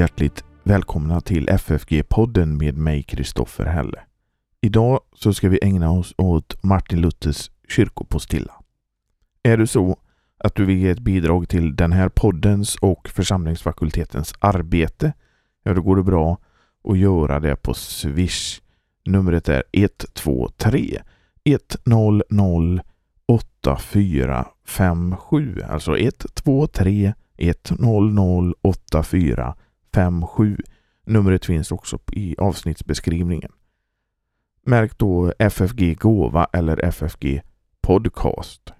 hjärtligt välkomna till FFG-podden med mig Kristoffer Helle. Idag så ska vi ägna oss åt Martin Luthers kyrkopostilla. Är det så att du vill ge ett bidrag till den här poddens och församlingsfakultetens arbete, ja då går det bra att göra det på Swish. Numret är 123 100 8457, alltså 123 100 5.7. Numret finns också i avsnittsbeskrivningen. Märk då FFG Gåva eller FFG Podcast.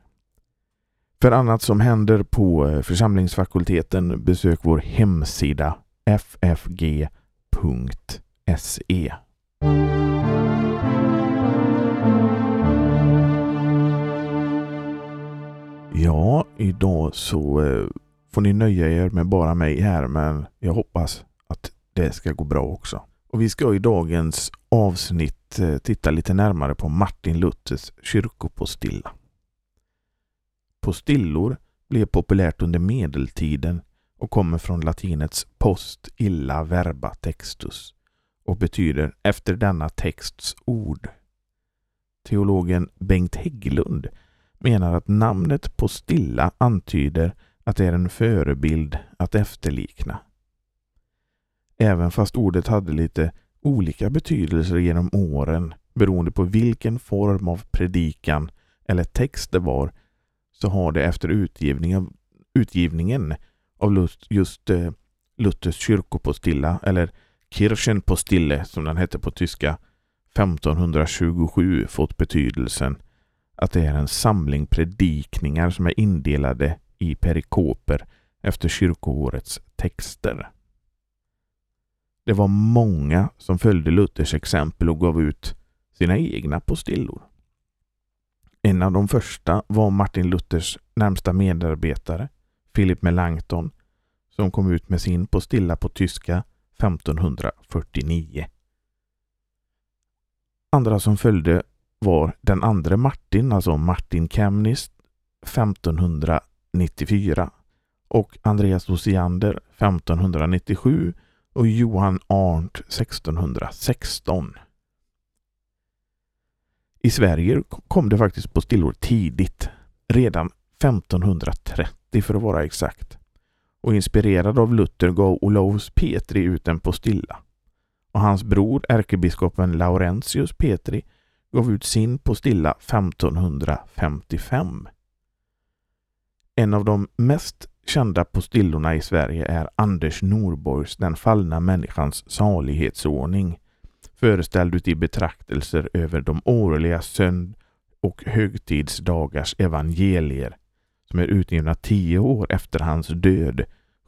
För annat som händer på eh, församlingsfakulteten besök vår hemsida ffg.se. Ja, idag så eh, får ni nöja er med bara mig här men jag hoppas att det ska gå bra också. Och vi ska i dagens avsnitt eh, titta lite närmare på Martin Luthers kyrkopostilla. Postillor blev populärt under medeltiden och kommer från latinets post illa verba textus och betyder efter denna texts ord. Teologen Bengt Hägglund menar att namnet postilla antyder att det är en förebild att efterlikna. Även fast ordet hade lite olika betydelser genom åren beroende på vilken form av predikan eller text det var så har det efter utgivningen, utgivningen av just eh, Luthers kyrkopostilla eller Kirchenpostille som den hette på tyska 1527 fått betydelsen att det är en samling predikningar som är indelade i perikoper efter kyrkoårets texter. Det var många som följde Luthers exempel och gav ut sina egna postillor. En av de första var Martin Luthers närmsta medarbetare, Philip Melanchthon, som kom ut med sin postilla på tyska 1549. Andra som följde var den andre Martin, alltså Martin Kemnist, 1500 94 och Andreas Osiander 1597 och Johan Arndt 1616. I Sverige kom det faktiskt på stillor tidigt, redan 1530 för att vara exakt. Och inspirerad av Luther gav Olaus Petri ut en postilla. Och hans bror ärkebiskopen Laurentius Petri gav ut sin postilla 1555. En av de mest kända postillorna i Sverige är Anders Norborgs Den fallna människans salighetsordning föreställd uti betraktelser över de årliga sönd och högtidsdagars evangelier som är utgivna tio år efter hans död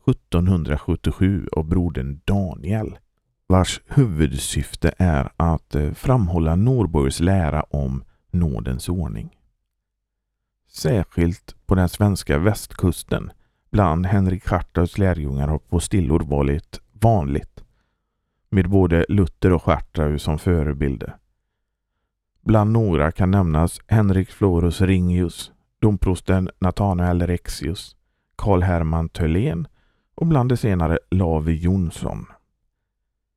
1777 av brodern Daniel vars huvudsyfte är att eh, framhålla Norborgs lära om nådens ordning. Särskilt på den svenska västkusten bland Henrik Schartaus lärjungar har postillor varit vanligt med både Luther och Schartau som förebilder. Bland några kan nämnas Henrik Florus Ringius, domprosten Nathanael Rexius, Karl Herman Töllén och bland de senare Lavi Jonsson.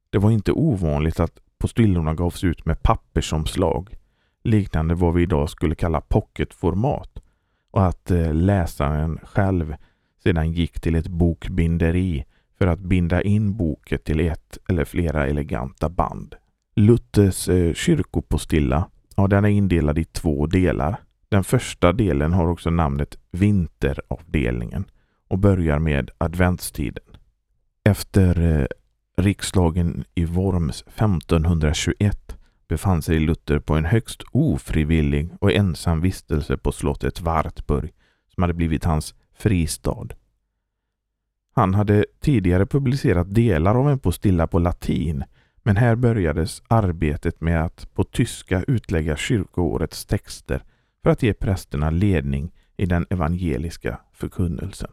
Det var inte ovanligt att postillorna gavs ut med pappersomslag, liknande vad vi idag skulle kalla pocketformat och att eh, läsaren själv sedan gick till ett bokbinderi för att binda in boken till ett eller flera eleganta band. Luthers eh, kyrkopostilla, ja, den är indelad i två delar. Den första delen har också namnet Vinteravdelningen och börjar med adventstiden. Efter eh, riksdagen i Worms 1521 befann sig Luther på en högst ofrivillig och ensam vistelse på slottet Wartburg som hade blivit hans fristad. Han hade tidigare publicerat delar av en postilla på latin men här börjades arbetet med att på tyska utlägga kyrkoårets texter för att ge prästerna ledning i den evangeliska förkunnelsen.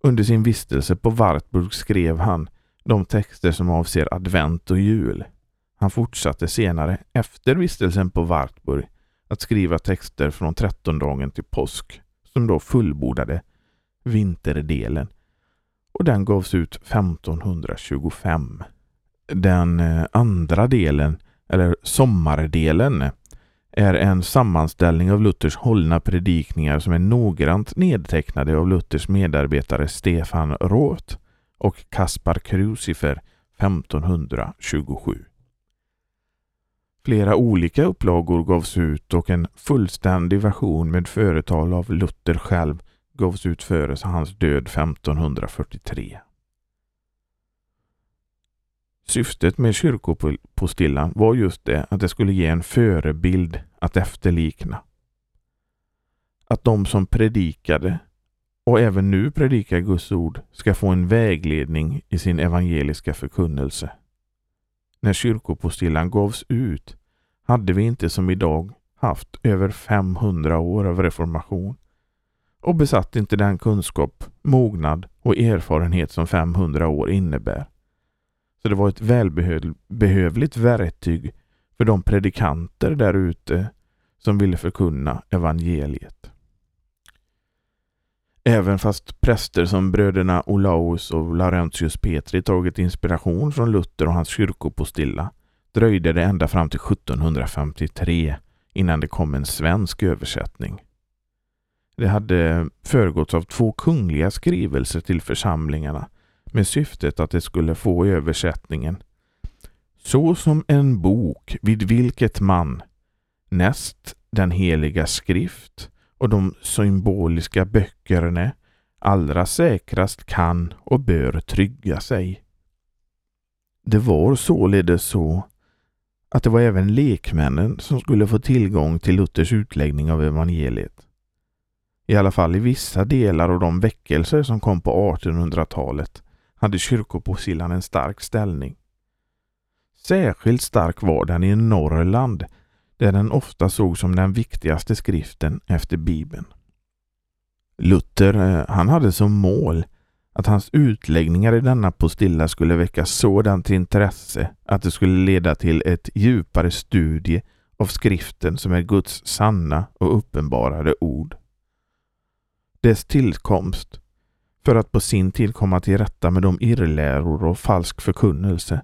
Under sin vistelse på Wartburg skrev han de texter som avser advent och jul. Han fortsatte senare, efter vistelsen på Wartburg, att skriva texter från trettondagen till påsk som då fullbordade vinterdelen. Och den gavs ut 1525. Den eh, andra delen, eller sommardelen, är en sammanställning av Luthers hållna predikningar som är noggrant nedtecknade av Luthers medarbetare Stefan Roth och Kaspar Crucifer 1527. Flera olika upplagor gavs ut och en fullständig version med företal av Luther själv gavs ut före hans död 1543. Syftet med kyrkopostillan var just det att det skulle ge en förebild att efterlikna. Att de som predikade och även nu predikar Guds ord ska få en vägledning i sin evangeliska förkunnelse. När kyrkopostillan gavs ut hade vi inte som idag haft över 500 år av reformation och besatt inte den kunskap, mognad och erfarenhet som 500 år innebär. Så det var ett välbehövligt verktyg för de predikanter där ute som ville förkunna evangeliet. Även fast präster som bröderna Olaus och Laurentius Petri tagit inspiration från Luther och hans kyrkopostilla dröjde det ända fram till 1753 innan det kom en svensk översättning. Det hade föregåtts av två kungliga skrivelser till församlingarna med syftet att det skulle få översättningen så som en bok vid vilket man näst den heliga skrift och de symboliska böckerna allra säkrast kan och bör trygga sig. Det var således så att det var även lekmännen som skulle få tillgång till Luthers utläggning av evangeliet. I alla fall i vissa delar av de väckelser som kom på 1800-talet hade kyrkopostillan en stark ställning. Särskilt stark var den i Norrland där den ofta sågs som den viktigaste skriften efter Bibeln. Luther eh, han hade som mål att hans utläggningar i denna postilla skulle väcka sådant intresse att det skulle leda till ett djupare studie av skriften som är Guds sanna och uppenbarade ord. Dess tillkomst för att på sin tid komma till rätta med de irrläror och falsk förkunnelse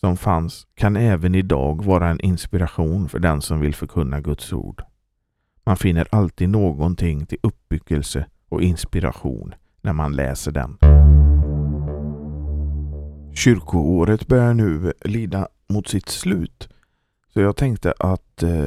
som fanns kan även idag vara en inspiration för den som vill förkunna Guds ord. Man finner alltid någonting till uppbyggelse och inspiration när man läser den. Kyrkoåret börjar nu lida mot sitt slut. Så jag tänkte att eh,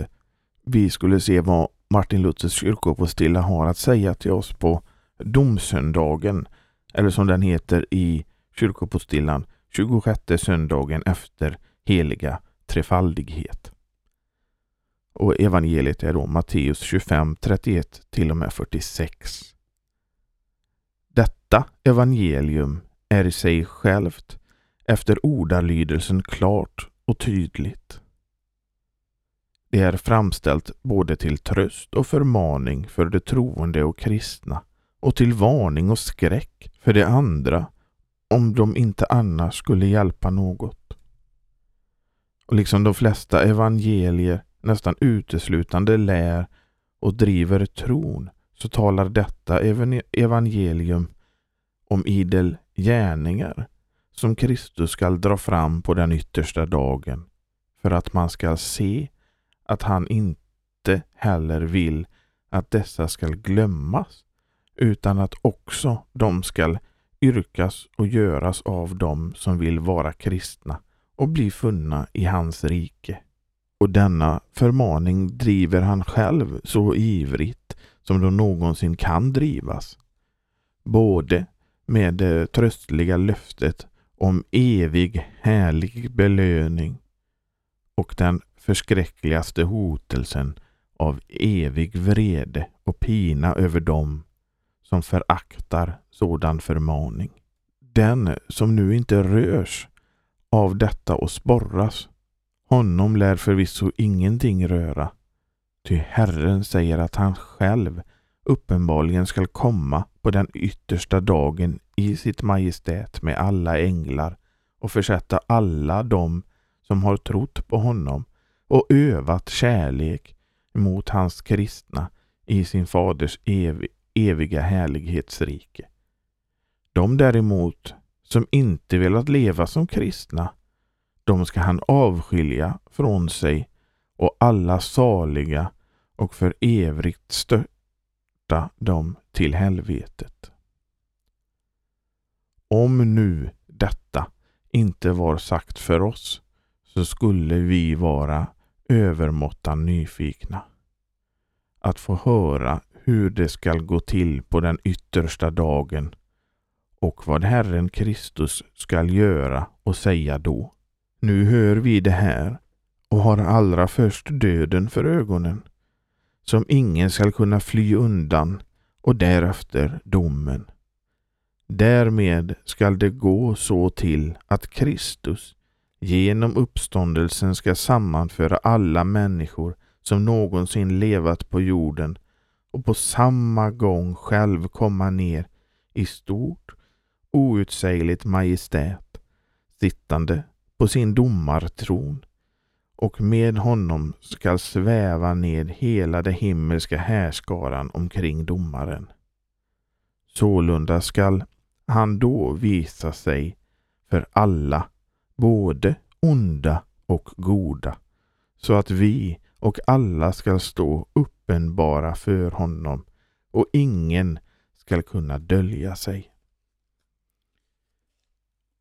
vi skulle se vad Martin Luthers kyrkopostilla har att säga till oss på domsöndagen, eller som den heter i kyrkopostillan, 26 söndagen efter heliga trefaldighet. Och evangeliet är då Matteus 25, 31 till och med 46. Detta evangelium är i sig självt efter ordalydelsen klart och tydligt. Det är framställt både till tröst och förmaning för de troende och kristna och till varning och skräck för de andra om de inte annars skulle hjälpa något. Och liksom de flesta evangelier nästan uteslutande lär och driver tron så talar detta evangelium om idel gärningar som Kristus skall dra fram på den yttersta dagen för att man skall se att han inte heller vill att dessa skall glömmas utan att också de skall yrkas och göras av dem som vill vara kristna och bli funna i hans rike. Och denna förmaning driver han själv så ivrigt som de någonsin kan drivas. Både med det tröstliga löftet om evig härlig belöning och den förskräckligaste hotelsen av evig vrede och pina över dem som föraktar sådan förmaning. Den som nu inte rörs av detta och sporras, honom lär förvisso ingenting röra. Ty Herren säger att han själv uppenbarligen skall komma på den yttersta dagen i sitt majestät med alla änglar och försätta alla dem som har trott på honom och övat kärlek mot hans kristna i sin faders ev eviga härlighetsrike. De däremot som inte velat leva som kristna, de ska han avskilja från sig och alla saliga och för evigt störta dem till helvetet. Om nu detta inte var sagt för oss så skulle vi vara övermåttan nyfikna. Att få höra hur det skall gå till på den yttersta dagen och vad Herren Kristus skall göra och säga då. Nu hör vi det här och har allra först döden för ögonen, som ingen skall kunna fly undan och därefter domen. Därmed skall det gå så till att Kristus genom uppståndelsen ska sammanföra alla människor som någonsin levat på jorden och på samma gång själv komma ner i stort outsägligt majestät sittande på sin domartron och med honom skall sväva ned hela det himmelska härskaran omkring domaren. Sålunda skall han då visa sig för alla, både onda och goda, så att vi och alla skall stå uppenbara för honom och ingen skall kunna dölja sig.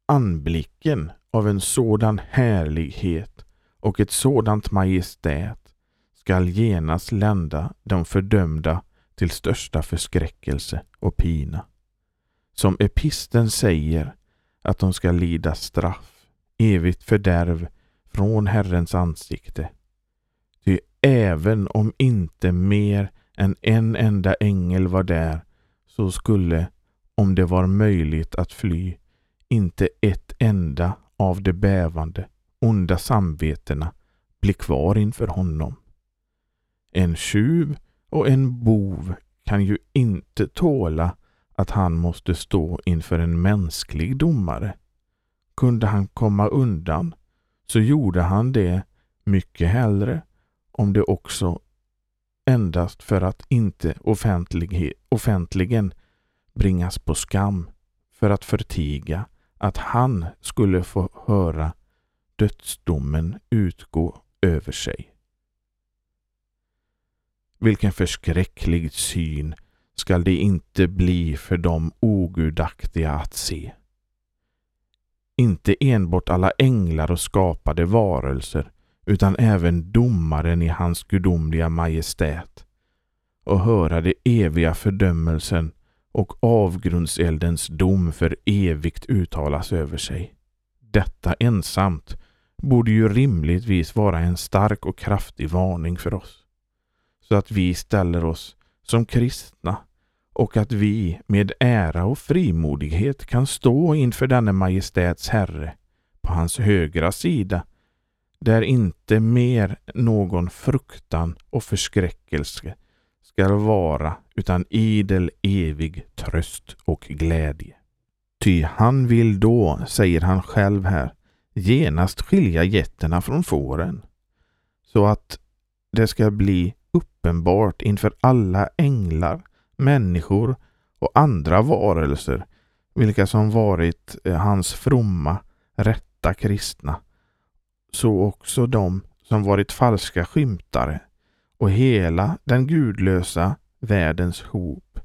Anblicken av en sådan härlighet och ett sådant majestät skall genast lända de fördömda till största förskräckelse och pina. Som episten säger att de skall lida straff, evigt fördärv från Herrens ansikte. Även om inte mer än en enda ängel var där så skulle, om det var möjligt att fly, inte ett enda av de bävande, onda samvetena bli kvar inför honom. En tjuv och en bov kan ju inte tåla att han måste stå inför en mänsklig domare. Kunde han komma undan så gjorde han det mycket hellre om det också endast för att inte offentligen bringas på skam för att förtiga att han skulle få höra dödsdomen utgå över sig. Vilken förskräcklig syn skall det inte bli för de ogudaktiga att se. Inte enbart alla änglar och skapade varelser utan även domaren i hans gudomliga majestät och höra det eviga fördömelsen och avgrundseldens dom för evigt uttalas över sig. Detta ensamt borde ju rimligtvis vara en stark och kraftig varning för oss. Så att vi ställer oss som kristna och att vi med ära och frimodighet kan stå inför denne majestäts Herre på hans högra sida där inte mer någon fruktan och förskräckelse skall vara utan idel evig tröst och glädje. Ty han vill då, säger han själv här, genast skilja getterna från fåren, så att det ska bli uppenbart inför alla änglar, människor och andra varelser, vilka som varit eh, hans fromma, rätta kristna, så också de som varit falska skymtare och hela den gudlösa världens hop.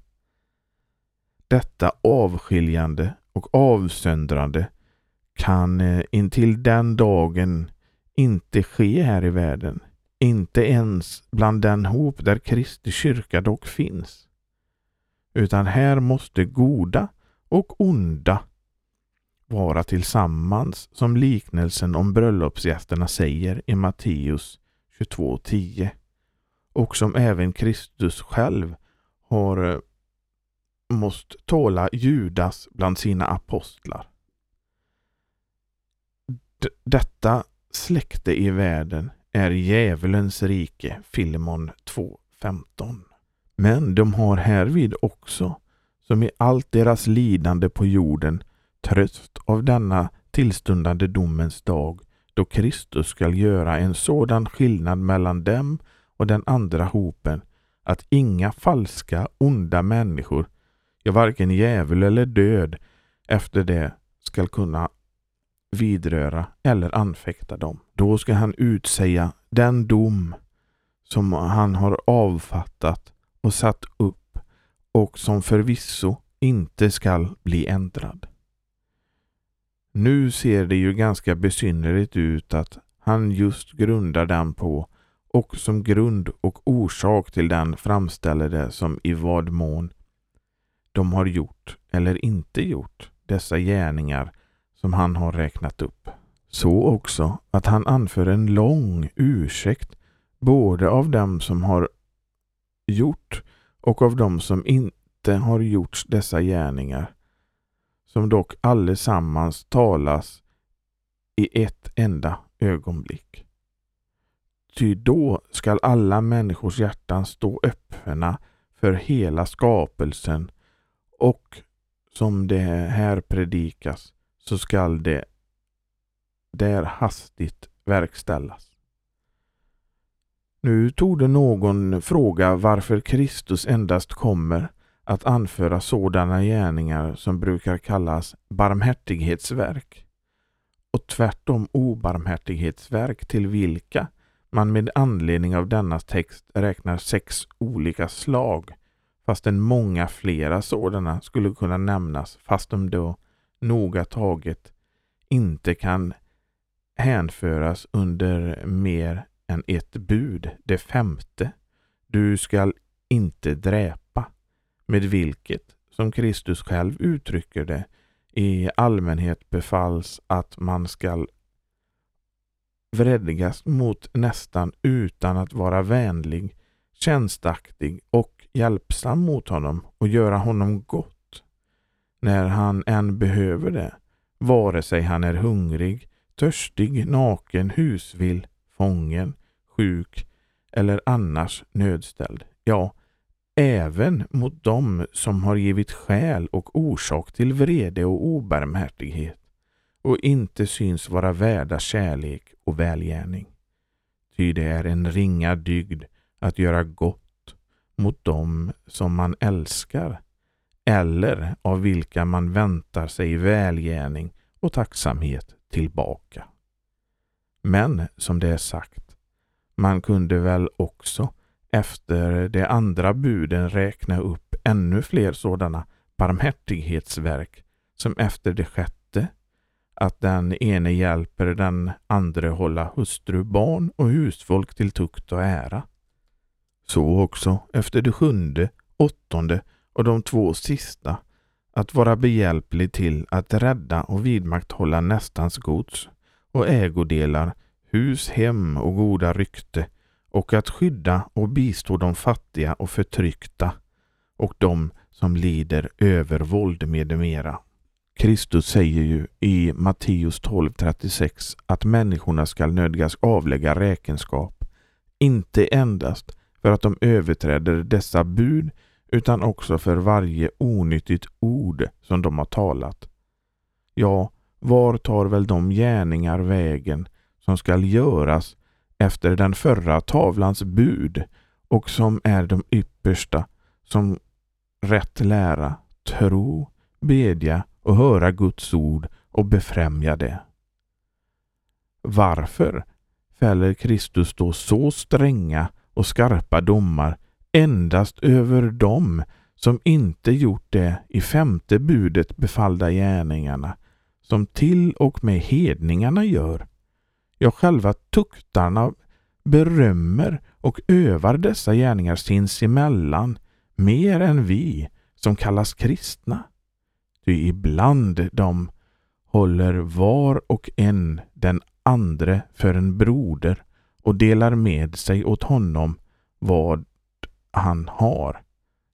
Detta avskiljande och avsöndrande kan eh, intill den dagen inte ske här i världen. Inte ens bland den hop där Kristi kyrka dock finns. Utan här måste goda och onda vara tillsammans som liknelsen om bröllopsgästerna säger i Matteus 22.10 och som även Kristus själv har måste måst tåla Judas bland sina apostlar. D detta släkte i världen är djävulens rike, Filemon 2.15. Men de har härvid också, som i allt deras lidande på jorden, tröst av denna tillstundande domens dag, då Kristus skall göra en sådan skillnad mellan dem och den andra hopen att inga falska, onda människor, ja varken djävul eller död, efter det skall kunna vidröra eller anfäkta dem. Då ska han utsäga den dom som han har avfattat och satt upp och som förvisso inte skall bli ändrad. Nu ser det ju ganska besynnerligt ut att han just grundar den på och som grund och orsak till den framställer det som i vad mån de har gjort eller inte gjort dessa gärningar som han har räknat upp. Så också att han anför en lång ursäkt både av dem som har gjort och av dem som inte har gjort dessa gärningar, som dock allesammans talas i ett enda ögonblick. Ty då skall alla människors hjärtan stå öppna för hela skapelsen och som det här predikas så skall det där hastigt verkställas. Nu tog någon fråga varför Kristus endast kommer att anföra sådana gärningar som brukar kallas barmhärtighetsverk och tvärtom obarmhärtighetsverk till vilka man med anledning av denna text räknar sex olika slag fastän många flera sådana skulle kunna nämnas fast de då noga taget inte kan hänföras under mer än ett bud, det femte. Du skall inte dräpa, med vilket, som Kristus själv uttrycker det, i allmänhet befalls att man skall vredgas mot nästan utan att vara vänlig, tjänstaktig och hjälpsam mot honom och göra honom gott när han än behöver det, vare sig han är hungrig, törstig, naken, husvill, fången, sjuk eller annars nödställd. Ja, även mot dem som har givit skäl och orsak till vrede och obarmhärtighet och inte syns vara värda kärlek och välgärning. Ty det är en ringa dygd att göra gott mot dem som man älskar eller av vilka man väntar sig välgärning och tacksamhet tillbaka. Men som det är sagt, man kunde väl också efter de andra buden räkna upp ännu fler sådana barmhärtighetsverk som efter det sjätte, att den ene hjälper den andre hålla hustru, barn och husfolk till tukt och ära. Så också efter det sjunde, åttonde och de två sista, att vara behjälplig till att rädda och vidmakthålla nästans gods och ägodelar, hus, hem och goda rykte och att skydda och bistå de fattiga och förtryckta och de som lider övervåld med mera. Kristus säger ju i Matteus 12.36 att människorna skall nödgas avlägga räkenskap, inte endast för att de överträder dessa bud utan också för varje onyttigt ord som de har talat. Ja, var tar väl de gärningar vägen som skall göras efter den förra tavlans bud och som är de yppersta som rätt lära, tro, bedja och höra Guds ord och befrämja det. Varför fäller Kristus då så stränga och skarpa domar endast över dem som inte gjort det i femte budet befallda gärningarna, som till och med hedningarna gör? Ja, själva tuktarna berömmer och övar dessa gärningar sinsemellan mer än vi som kallas kristna. Ty ibland de håller var och en den andre för en broder och delar med sig åt honom vad han har.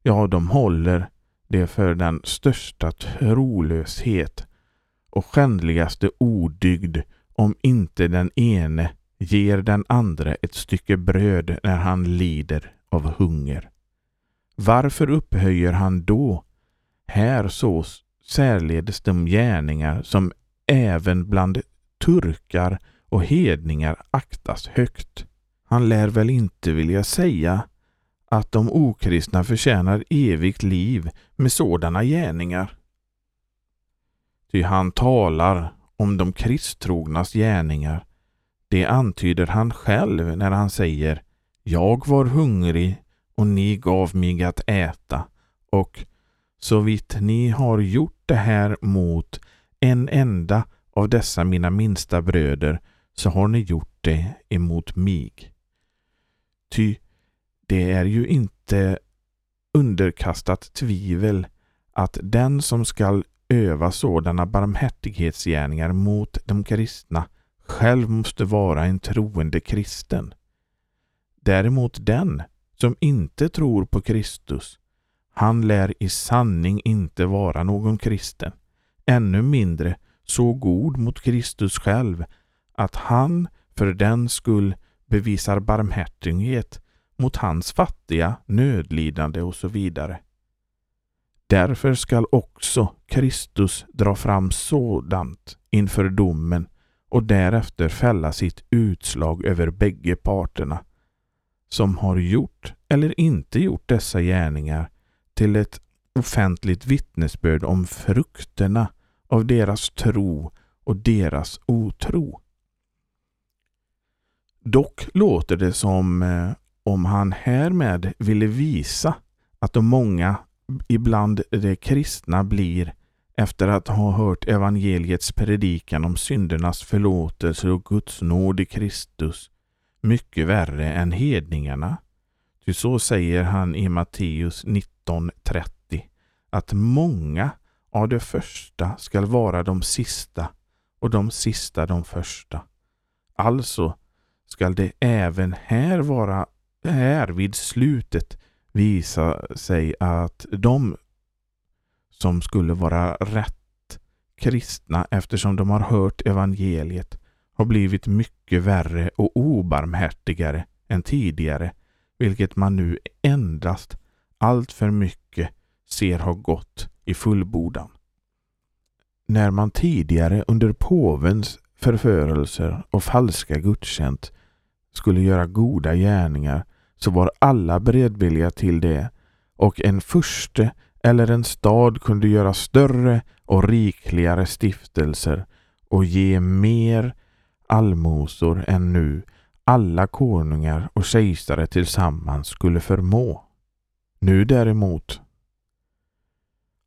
Ja, de håller det för den största trolöshet och skändligaste odygd om inte den ene ger den andra ett stycke bröd när han lider av hunger. Varför upphöjer han då här så särledes de gärningar som även bland turkar och hedningar aktas högt? Han lär väl inte vilja säga att de okristna förtjänar evigt liv med sådana gärningar. Ty han talar om de kristtrognas gärningar. Det antyder han själv när han säger Jag var hungrig och ni gav mig att äta och så vitt ni har gjort det här mot en enda av dessa mina minsta bröder så har ni gjort det emot mig. Ty det är ju inte underkastat tvivel att den som skall öva sådana barmhärtighetsgärningar mot de kristna själv måste vara en troende kristen. Däremot den som inte tror på Kristus, han lär i sanning inte vara någon kristen, ännu mindre så god mot Kristus själv att han för den skull bevisar barmhärtighet mot hans fattiga, nödlidande och så vidare. Därför skall också Kristus dra fram sådant inför domen och därefter fälla sitt utslag över bägge parterna som har gjort eller inte gjort dessa gärningar till ett offentligt vittnesbörd om frukterna av deras tro och deras otro. Dock låter det som eh, om han härmed ville visa att de många ibland de kristna blir efter att ha hört evangeliets predikan om syndernas förlåtelse och Guds nåd i Kristus mycket värre än hedningarna. Ty så säger han i Matteus 19.30 att många av de första skall vara de sista och de sista de första. Alltså skall det även här vara här vid slutet visa sig att de som skulle vara rätt kristna eftersom de har hört evangeliet har blivit mycket värre och obarmhärtigare än tidigare, vilket man nu endast allt för mycket ser har gått i fullbordan. När man tidigare under påvens förförelser och falska gudstjänst skulle göra goda gärningar så var alla beredvilliga till det och en furste eller en stad kunde göra större och rikligare stiftelser och ge mer allmosor än nu alla konungar och kejsare tillsammans skulle förmå. Nu däremot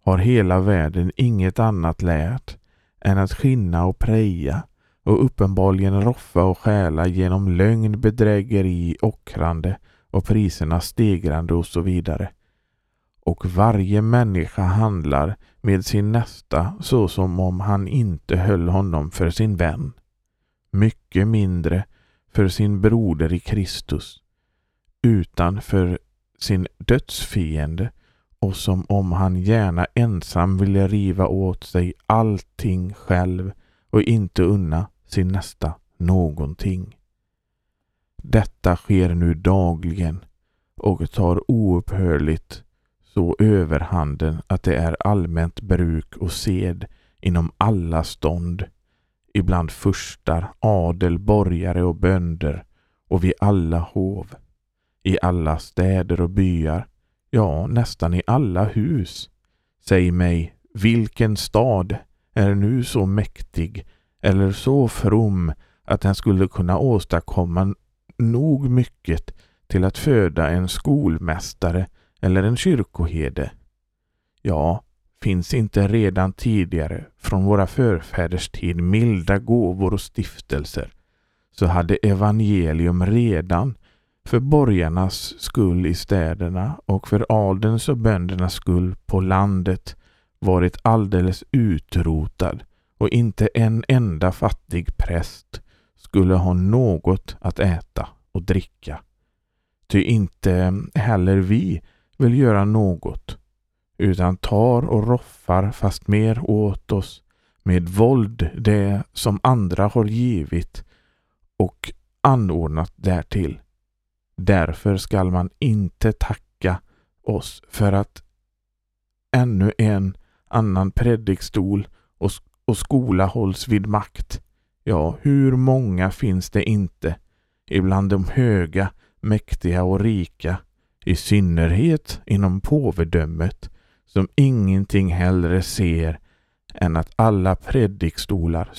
har hela världen inget annat lärt än att skinna och preja och uppenbarligen roffa och stjäla genom lögn, bedrägeri, ockrande och priserna stegrande och så vidare. Och varje människa handlar med sin nästa så som om han inte höll honom för sin vän. Mycket mindre för sin broder i Kristus, utan för sin dödsfiende och som om han gärna ensam ville riva åt sig allting själv och inte unna sin nästa någonting. Detta sker nu dagligen och tar oupphörligt så överhanden att det är allmänt bruk och sed inom alla stånd, ibland furstar, adel, borgare och bönder och vid alla hov, i alla städer och byar, ja, nästan i alla hus. Säg mig, vilken stad är nu så mäktig eller så from att den skulle kunna åstadkomma nog mycket till att föda en skolmästare eller en kyrkoherde. Ja, finns inte redan tidigare från våra förfäders tid milda gåvor och stiftelser så hade evangelium redan för borgarnas skull i städerna och för adelns och böndernas skull på landet varit alldeles utrotad och inte en enda fattig präst skulle ha något att äta och dricka. Ty inte heller vi vill göra något, utan tar och roffar fast mer åt oss med våld det som andra har givit och anordnat därtill. Därför skall man inte tacka oss för att ännu en annan predikstol och, och skola hålls vid makt. Ja, hur många finns det inte ibland de höga, mäktiga och rika, i synnerhet inom påvedömet, som ingenting hellre ser än att alla predikstolar,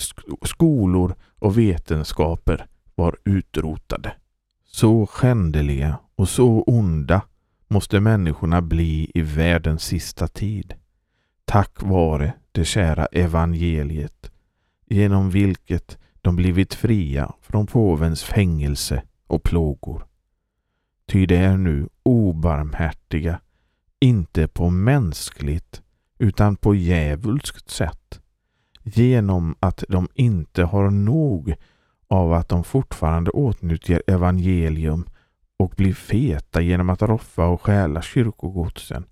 skolor och vetenskaper var utrotade. Så skändliga och så onda måste människorna bli i världens sista tid. Tack vare det kära evangeliet genom vilket de blivit fria från påvens fängelse och plågor. Ty det är nu obarmhärtiga, inte på mänskligt utan på djävulskt sätt, genom att de inte har nog av att de fortfarande åtnjuter evangelium och blir feta genom att roffa och stjäla kyrkogodsen,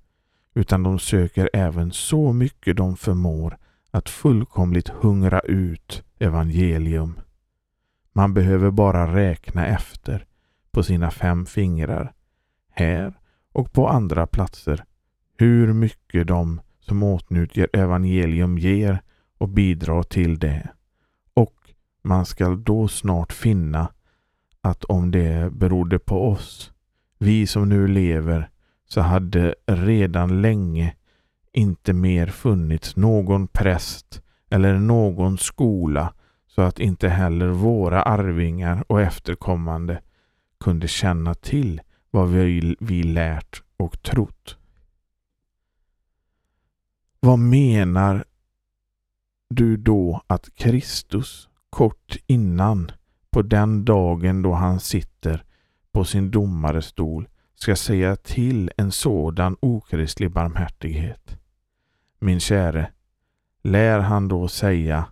utan de söker även så mycket de förmår att fullkomligt hungra ut evangelium. Man behöver bara räkna efter på sina fem fingrar, här och på andra platser, hur mycket de som åtnjuter evangelium ger och bidrar till det. Och man skall då snart finna att om det berodde på oss, vi som nu lever, så hade redan länge inte mer funnits någon präst eller någon skola så att inte heller våra arvingar och efterkommande kunde känna till vad vi, vi lärt och trott. Vad menar du då att Kristus kort innan på den dagen då han sitter på sin domarestol ska säga till en sådan okristlig barmhärtighet? Min käre, lär han då säga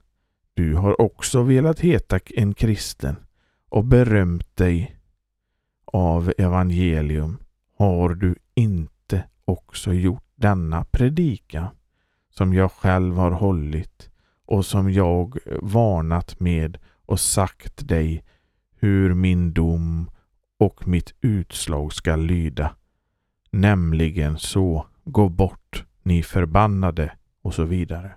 du har också velat heta en kristen och berömt dig av evangelium. Har du inte också gjort denna predikan som jag själv har hållit och som jag varnat med och sagt dig hur min dom och mitt utslag ska lyda. Nämligen så, gå bort, ni förbannade och så vidare.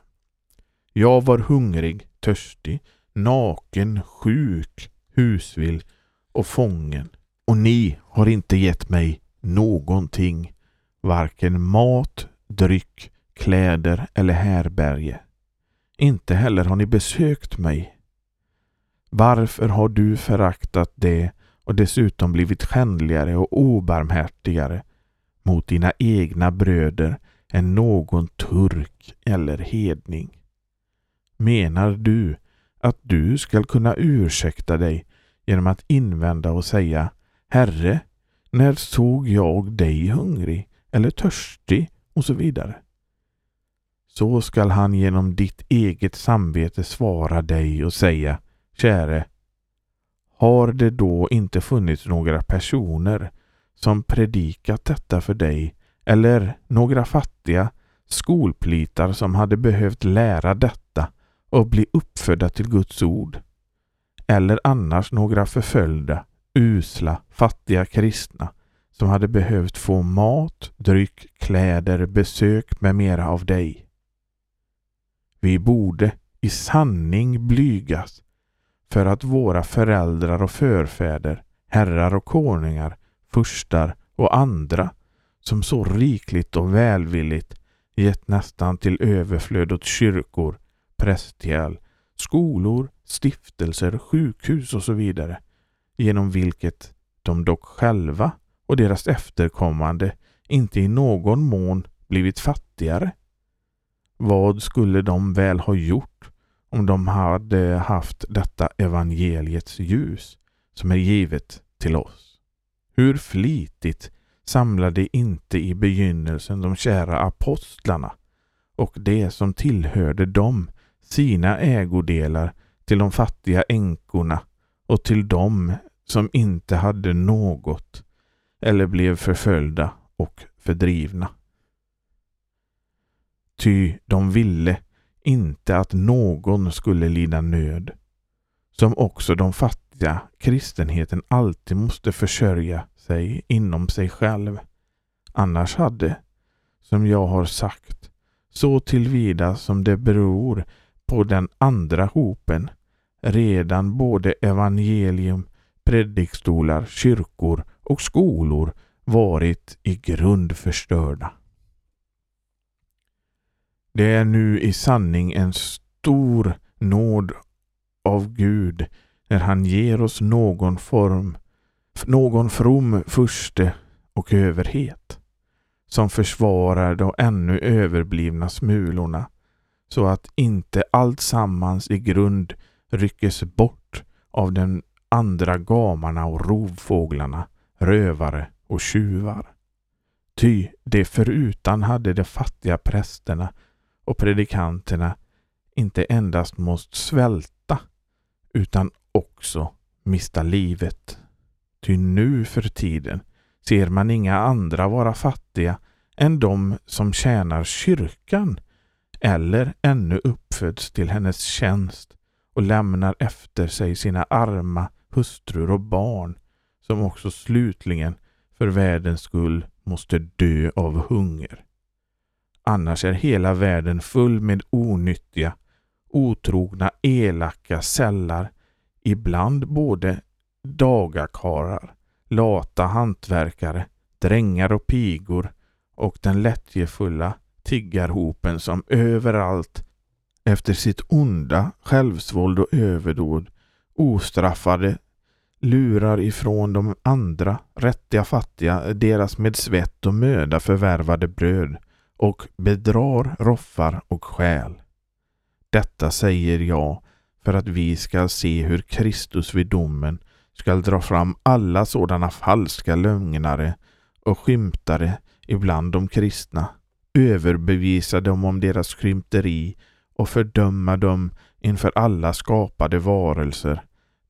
Jag var hungrig, törstig, naken, sjuk, husvill och fången. Och ni har inte gett mig någonting, varken mat, dryck, kläder eller härberge. Inte heller har ni besökt mig. Varför har du föraktat det och dessutom blivit skändligare och obarmhärtigare mot dina egna bröder än någon turk eller hedning? Menar du att du skall kunna ursäkta dig genom att invända och säga Herre, när såg jag dig hungrig eller törstig och så vidare? Så skall han genom ditt eget samvete svara dig och säga Käre, har det då inte funnits några personer som predikat detta för dig eller några fattiga skolplitar som hade behövt lära detta och bli uppfödda till Guds ord? Eller annars några förföljda, usla, fattiga kristna som hade behövt få mat, dryck, kläder, besök med mera av dig. Vi borde i sanning blygas för att våra föräldrar och förfäder, herrar och konungar, furstar och andra som så rikligt och välvilligt gett nästan till överflöd åt kyrkor, prästhjäl, skolor, stiftelser, sjukhus och så vidare, genom vilket de dock själva och deras efterkommande inte i någon mån blivit fattigare. Vad skulle de väl ha gjort om de hade haft detta evangeliets ljus som är givet till oss? Hur flitigt samlade inte i begynnelsen de kära apostlarna och det som tillhörde dem sina ägodelar till de fattiga änkorna och till dem som inte hade något eller blev förföljda och fördrivna. Ty de ville inte att någon skulle lida nöd, som också de fattiga kristenheten alltid måste försörja sig inom sig själv. Annars hade, som jag har sagt, så tillvida som det beror på den andra hopen redan både evangelium, predikstolar, kyrkor och skolor varit i grund förstörda. Det är nu i sanning en stor nåd av Gud när han ger oss någon form, någon from furste och överhet som försvarar de ännu överblivna smulorna så att inte allt sammans i grund ryckes bort av den andra gamarna och rovfåglarna, rövare och tjuvar. Ty det förutan hade de fattiga prästerna och predikanterna inte endast måst svälta utan också mista livet. Ty nu för tiden ser man inga andra vara fattiga än de som tjänar kyrkan eller ännu uppföds till hennes tjänst och lämnar efter sig sina arma hustrur och barn som också slutligen för världens skull måste dö av hunger. Annars är hela världen full med onyttiga, otrogna, elaka sällar, ibland både dagakarar, lata hantverkare, drängar och pigor och den lättjefulla tiggarhopen som överallt efter sitt onda självsvåld och överdåd ostraffade lurar ifrån de andra rättiga fattiga deras med svett och möda förvärvade bröd och bedrar, roffar och stjäl. Detta säger jag för att vi skall se hur Kristus vid domen skall dra fram alla sådana falska lögnare och skymtare ibland de kristna, överbevisa dem om deras skrymteri och fördöma dem inför alla skapade varelser,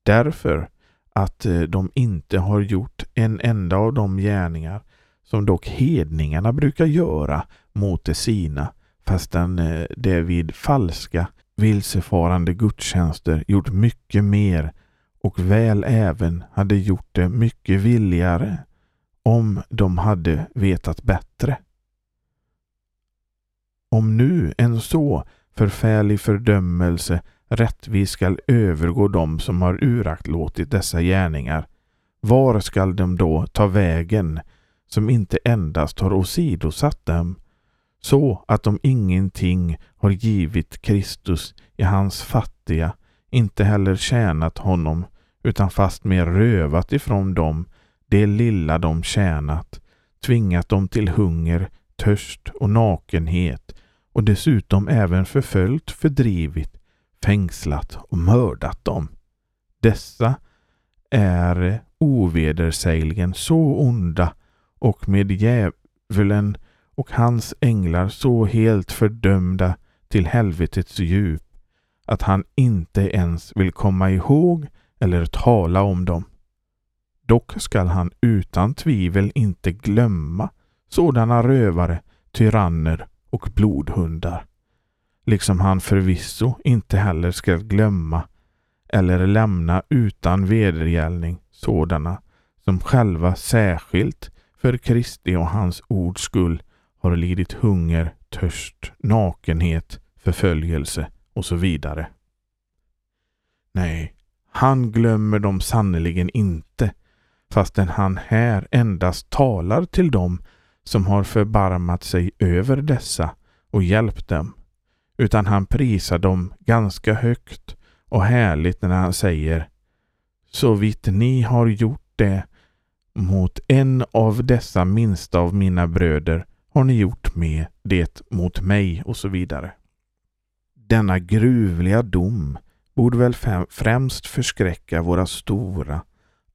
därför att eh, de inte har gjort en enda av de gärningar som dock hedningarna brukar göra mot de sina, fastän eh, det vid falska vilsefarande gudstjänster gjort mycket mer och väl även hade gjort det mycket villigare om de hade vetat bättre. Om nu en så förfärlig fördömelse rättvis skall övergå dem som har uraktlåtit dessa gärningar, var skall de då ta vägen som inte endast har åsidosatt dem, så att de ingenting har givit Kristus i hans fattiga, inte heller tjänat honom, utan fastmer rövat ifrån dem det lilla de tjänat, tvingat dem till hunger, törst och nakenhet och dessutom även förföljt, fördrivit, fängslat och mördat dem. Dessa är ovedersägligen så onda och med djävulen och hans änglar så helt fördömda till helvetets djup att han inte ens vill komma ihåg eller tala om dem. Dock skall han utan tvivel inte glömma sådana rövare, tyranner och blodhundar. Liksom han förvisso inte heller skall glömma eller lämna utan vedergällning sådana som själva särskilt för Kristi och hans ords skull har lidit hunger, törst, nakenhet, förföljelse och så vidare. Nej, han glömmer dem sannerligen inte, fastän han här endast talar till dem som har förbarmat sig över dessa och hjälpt dem, utan han prisar dem ganska högt och härligt när han säger Så vitt ni har gjort det mot en av dessa minsta av mina bröder har ni gjort med det mot mig och så vidare. Denna gruvliga dom borde väl främst förskräcka våra stora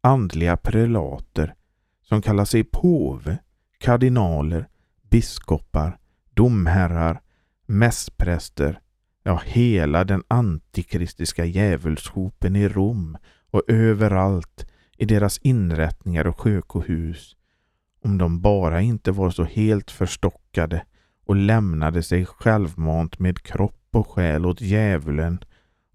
andliga prelater som kallar sig påve, kardinaler, biskopar, domherrar, mässpräster, ja hela den antikristiska djävulshopen i Rom och överallt i deras inrättningar och sjökohus om de bara inte var så helt förstockade och lämnade sig självmant med kropp och själ åt djävulen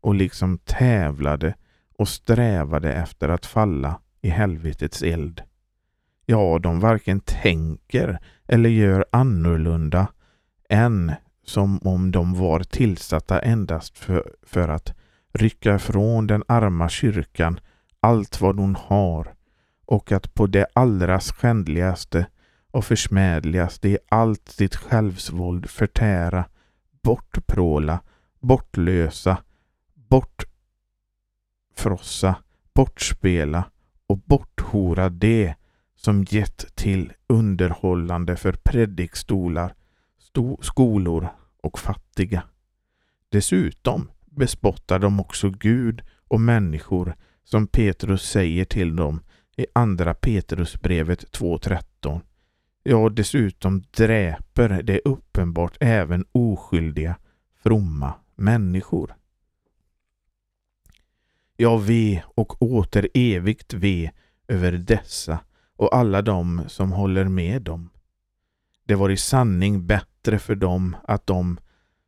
och liksom tävlade och strävade efter att falla i helvetets eld. Ja, de varken tänker eller gör annorlunda än som om de var tillsatta endast för, för att rycka ifrån den arma kyrkan allt vad hon har och att på det allra skändligaste och försmädligaste i allt sitt självsvåld förtära bortpråla, bortlösa, bortfrossa, bortspela och borthora det som gett till underhållande för predikstolar, skolor och fattiga. Dessutom bespottar de också Gud och människor som Petrus säger till dem i andra Petrusbrevet 2.13. Ja, dessutom dräper det uppenbart även oskyldiga, fromma människor. Ja, ve och åter evigt ve över dessa och alla dem som håller med dem. Det var i sanning bättre för dem att de,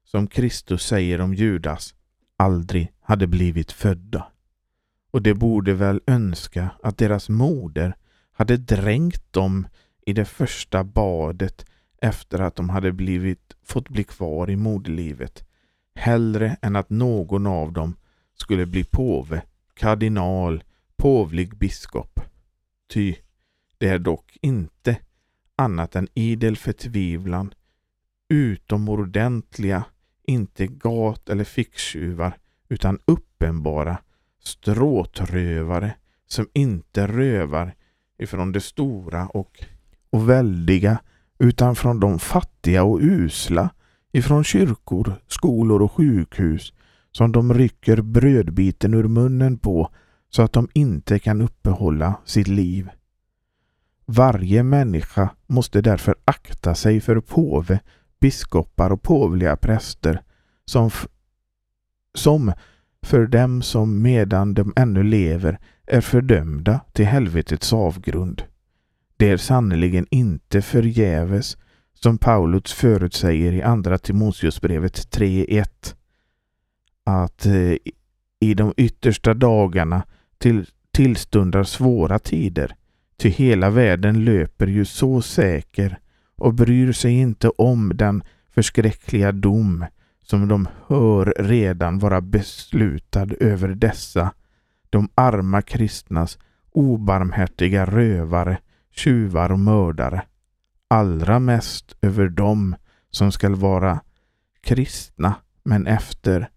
som Kristus säger om Judas, aldrig hade blivit födda. Och de borde väl önska att deras moder hade dränkt dem i det första badet efter att de hade blivit, fått bli kvar i moderlivet, hellre än att någon av dem skulle bli påve, kardinal, påvlig biskop. Ty det är dock inte annat än idel förtvivlan, utomordentliga, inte gat eller ficktjuvar, utan uppenbara stråtrövare som inte rövar ifrån det stora och, och väldiga utan från de fattiga och usla, ifrån kyrkor, skolor och sjukhus som de rycker brödbiten ur munnen på så att de inte kan uppehålla sitt liv. Varje människa måste därför akta sig för påve, biskopar och påvliga präster som, som för dem som medan de ännu lever är fördömda till helvetets avgrund. Det är sannerligen inte förgäves som Paulus förutsäger i Andra Timoteusbrevet 3.1 att eh, i de yttersta dagarna till, tillstundar svåra tider Ty hela världen löper ju så säker och bryr sig inte om den förskräckliga dom som de hör redan vara beslutad över dessa, de arma kristnas obarmhärtiga rövare, tjuvar och mördare. Allra mest över dem som skall vara kristna men efter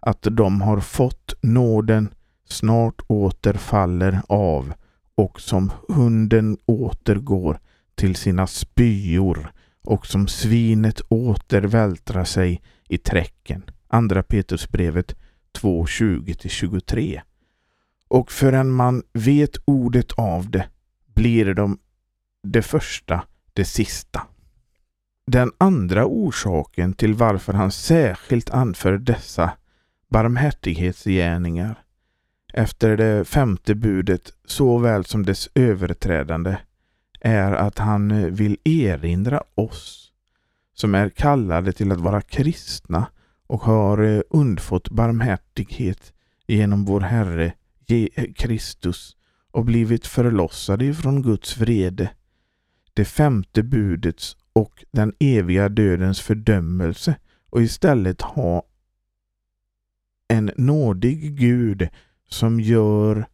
att de har fått nåden snart återfaller av och som hunden återgår till sina spyor och som svinet återvältrar sig i träcken. Andra Petrusbrevet 2.20-23. Och förrän man vet ordet av det blir de det första det sista. Den andra orsaken till varför han särskilt anför dessa barmhärtighetsgärningar efter det femte budet såväl som dess överträdande är att han vill erinra oss som är kallade till att vara kristna och har eh, undfått barmhärtighet genom vår Herre eh, Kristus och blivit förlossade ifrån Guds vrede. Det femte budets och den eviga dödens fördömelse och istället ha en nådig Gud som gör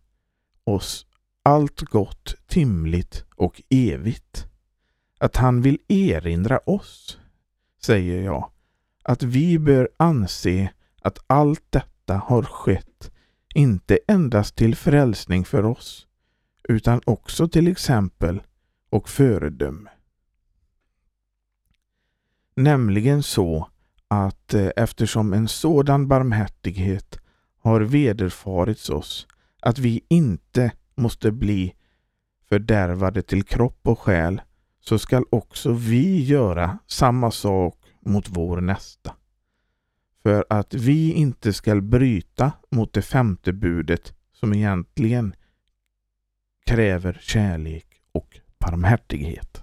oss allt gott, timligt och evigt. Att han vill erinra oss, säger jag, att vi bör anse att allt detta har skett inte endast till frälsning för oss, utan också till exempel och föredöme. Nämligen så att eh, eftersom en sådan barmhärtighet har vederfarits oss att vi inte måste bli fördärvade till kropp och själ så skall också vi göra samma sak mot vår nästa. För att vi inte skall bryta mot det femte budet som egentligen kräver kärlek och barmhärtighet.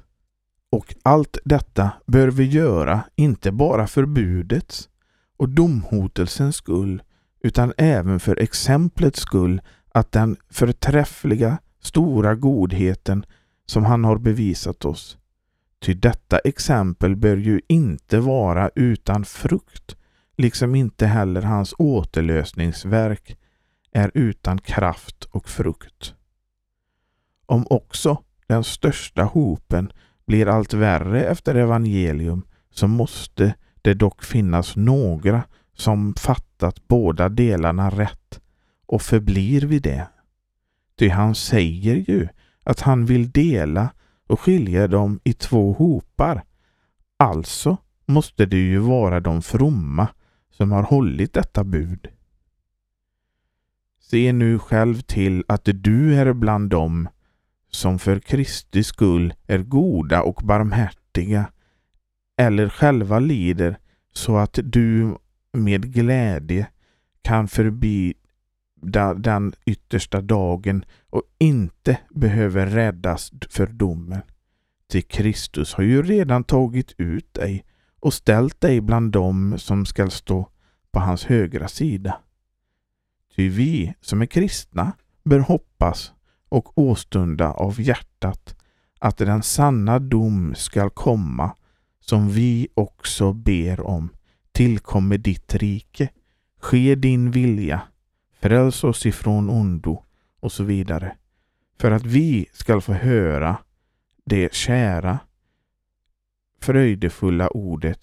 Och allt detta bör vi göra inte bara för budets och domhotelsens skull utan även för exemplets skull att den förträffliga, stora godheten som han har bevisat oss. Ty detta exempel bör ju inte vara utan frukt, liksom inte heller hans återlösningsverk är utan kraft och frukt. Om också den största hopen blir allt värre efter evangelium så måste det dock finnas några som fattat båda delarna rätt och förblir vid det. Ty han säger ju att han vill dela och skilja dem i två hopar. Alltså måste det ju vara de fromma som har hållit detta bud. Se nu själv till att du är bland dem som för Kristi skull är goda och barmhärtiga eller själva lider så att du med glädje kan förbi den yttersta dagen och inte behöver räddas för domen. Till Kristus har ju redan tagit ut dig och ställt dig bland dem som skall stå på hans högra sida. Ty vi som är kristna bör hoppas och åstunda av hjärtat att den sanna dom skall komma som vi också ber om tillkommer ditt rike. Ske din vilja. Fräls oss ifrån ondo och så vidare. För att vi skall få höra det kära fröjdefulla ordet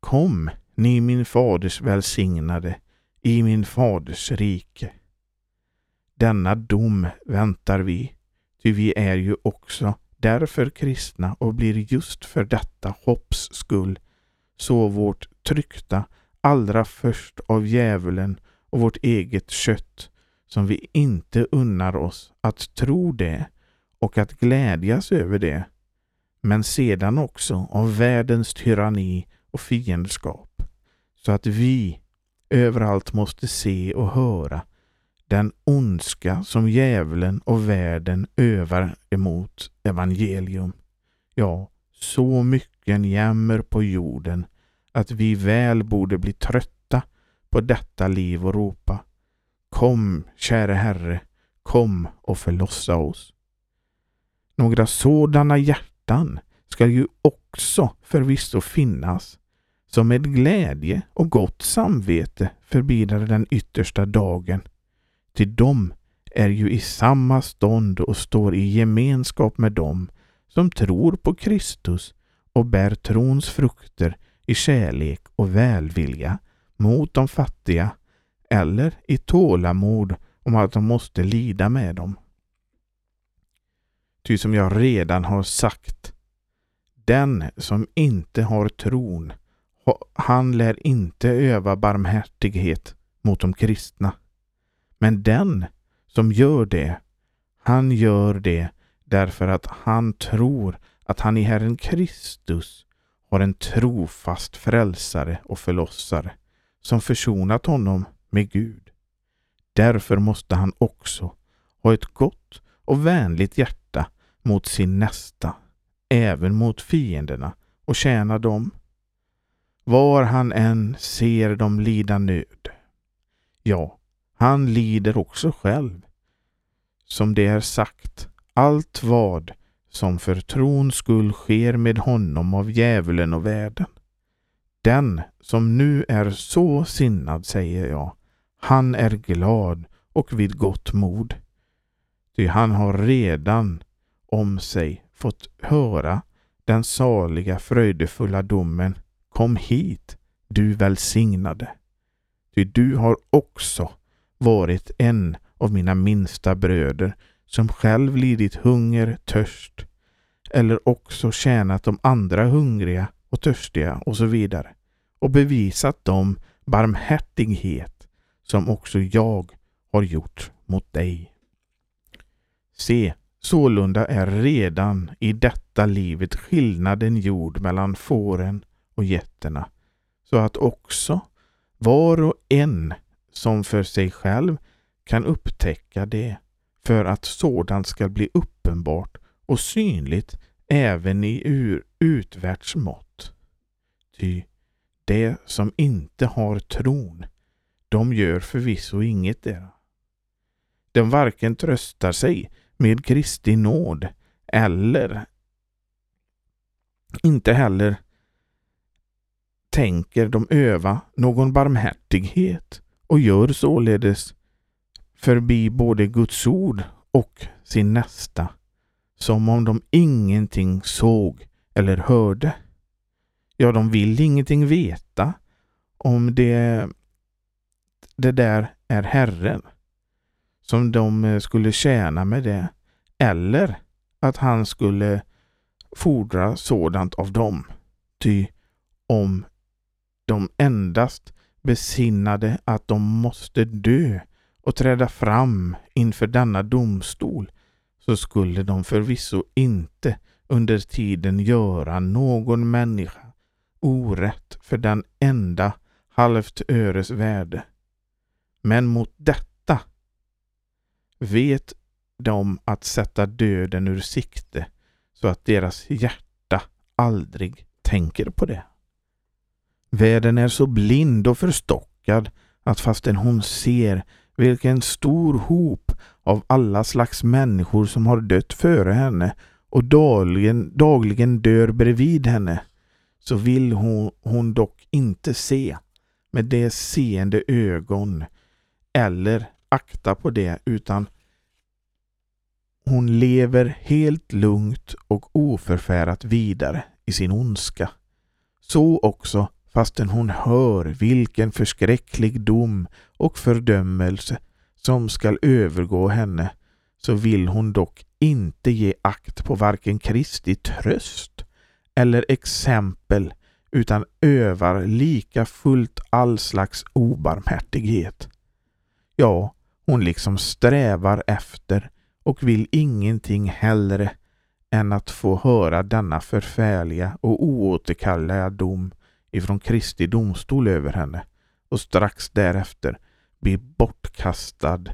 Kom, ni min faders välsignade, i min faders rike. Denna dom väntar vi, ty vi är ju också därför kristna och blir just för detta hopps skull. Så vårt tryckta allra först av djävulen och vårt eget kött som vi inte unnar oss att tro det och att glädjas över det, men sedan också av världens tyranni och fiendskap, så att vi överallt måste se och höra den ondska som djävulen och världen övar emot evangelium. Ja, så mycket jämmer på jorden att vi väl borde bli trötta på detta liv och ropa Kom, käre Herre, kom och förlossa oss. Några sådana hjärtan ska ju också förvisso finnas som med glädje och gott samvete förbidar den yttersta dagen. Till dem är ju i samma stånd och står i gemenskap med dem som tror på Kristus och bär trons frukter i kärlek och välvilja mot de fattiga eller i tålamod om att de måste lida med dem. Ty som jag redan har sagt, den som inte har tron, han lär inte öva barmhärtighet mot de kristna. Men den som gör det, han gör det därför att han tror att han i Herren Kristus har en trofast frälsare och förlossare som försonat honom med Gud. Därför måste han också ha ett gott och vänligt hjärta mot sin nästa, även mot fienderna och tjäna dem. Var han än ser dem lida nöd. Ja, han lider också själv. Som det är sagt, allt vad som för trons skull sker med honom av djävulen och världen. Den som nu är så sinnad, säger jag, han är glad och vid gott mod. Ty han har redan om sig fått höra den saliga fröjdefulla domen Kom hit, du välsignade. Ty du har också varit en av mina minsta bröder som själv lidit hunger, törst eller också tjänat de andra hungriga och törstiga och så vidare och bevisat dem barmhärtighet som också jag har gjort mot dig. Se, sålunda är redan i detta livet skillnaden gjord mellan fåren och getterna, så att också var och en som för sig själv kan upptäcka det, för att sådant skall bli uppenbart och synligt även i ur utvärldsmått. Ty det som inte har tron, de gör förvisso inget där. De varken tröstar sig med Kristi nåd eller inte heller tänker de öva någon barmhärtighet och gör således förbi både Guds ord och sin nästa som om de ingenting såg eller hörde. Ja, de vill ingenting veta om det, det där är Herren som de skulle tjäna med det eller att han skulle fordra sådant av dem. Ty om de endast besinnade att de måste dö och träda fram inför denna domstol så skulle de förvisso inte under tiden göra någon människa orätt för den enda halvt öres värde. Men mot detta vet de att sätta döden ur sikte så att deras hjärta aldrig tänker på det. Världen är så blind och förstockad att fastän hon ser vilken stor hop av alla slags människor som har dött före henne och dagligen, dagligen dör bredvid henne, så vill hon, hon dock inte se med det seende ögon eller akta på det utan hon lever helt lugnt och oförfärat vidare i sin ondska. Så också fastän hon hör vilken förskräcklig dom och fördömelse som skall övergå henne så vill hon dock inte ge akt på varken Kristi tröst eller exempel utan övar lika fullt all slags obarmhärtighet. Ja, hon liksom strävar efter och vill ingenting hellre än att få höra denna förfärliga och oåterkalleliga dom ifrån Kristi domstol över henne och strax därefter bli bortkastad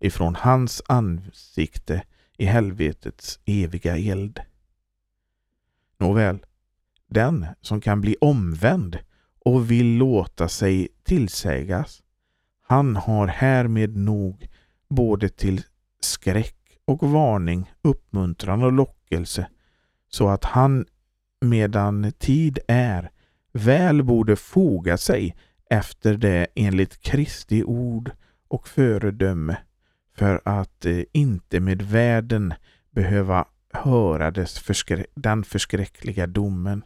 ifrån hans ansikte i helvetets eviga eld. Nåväl, den som kan bli omvänd och vill låta sig tillsägas, han har härmed nog både till skräck och varning, uppmuntran och lockelse, så att han medan tid är väl borde foga sig efter det enligt Kristi ord och föredöme för att eh, inte med världen behöva höra dess förskrä den förskräckliga domen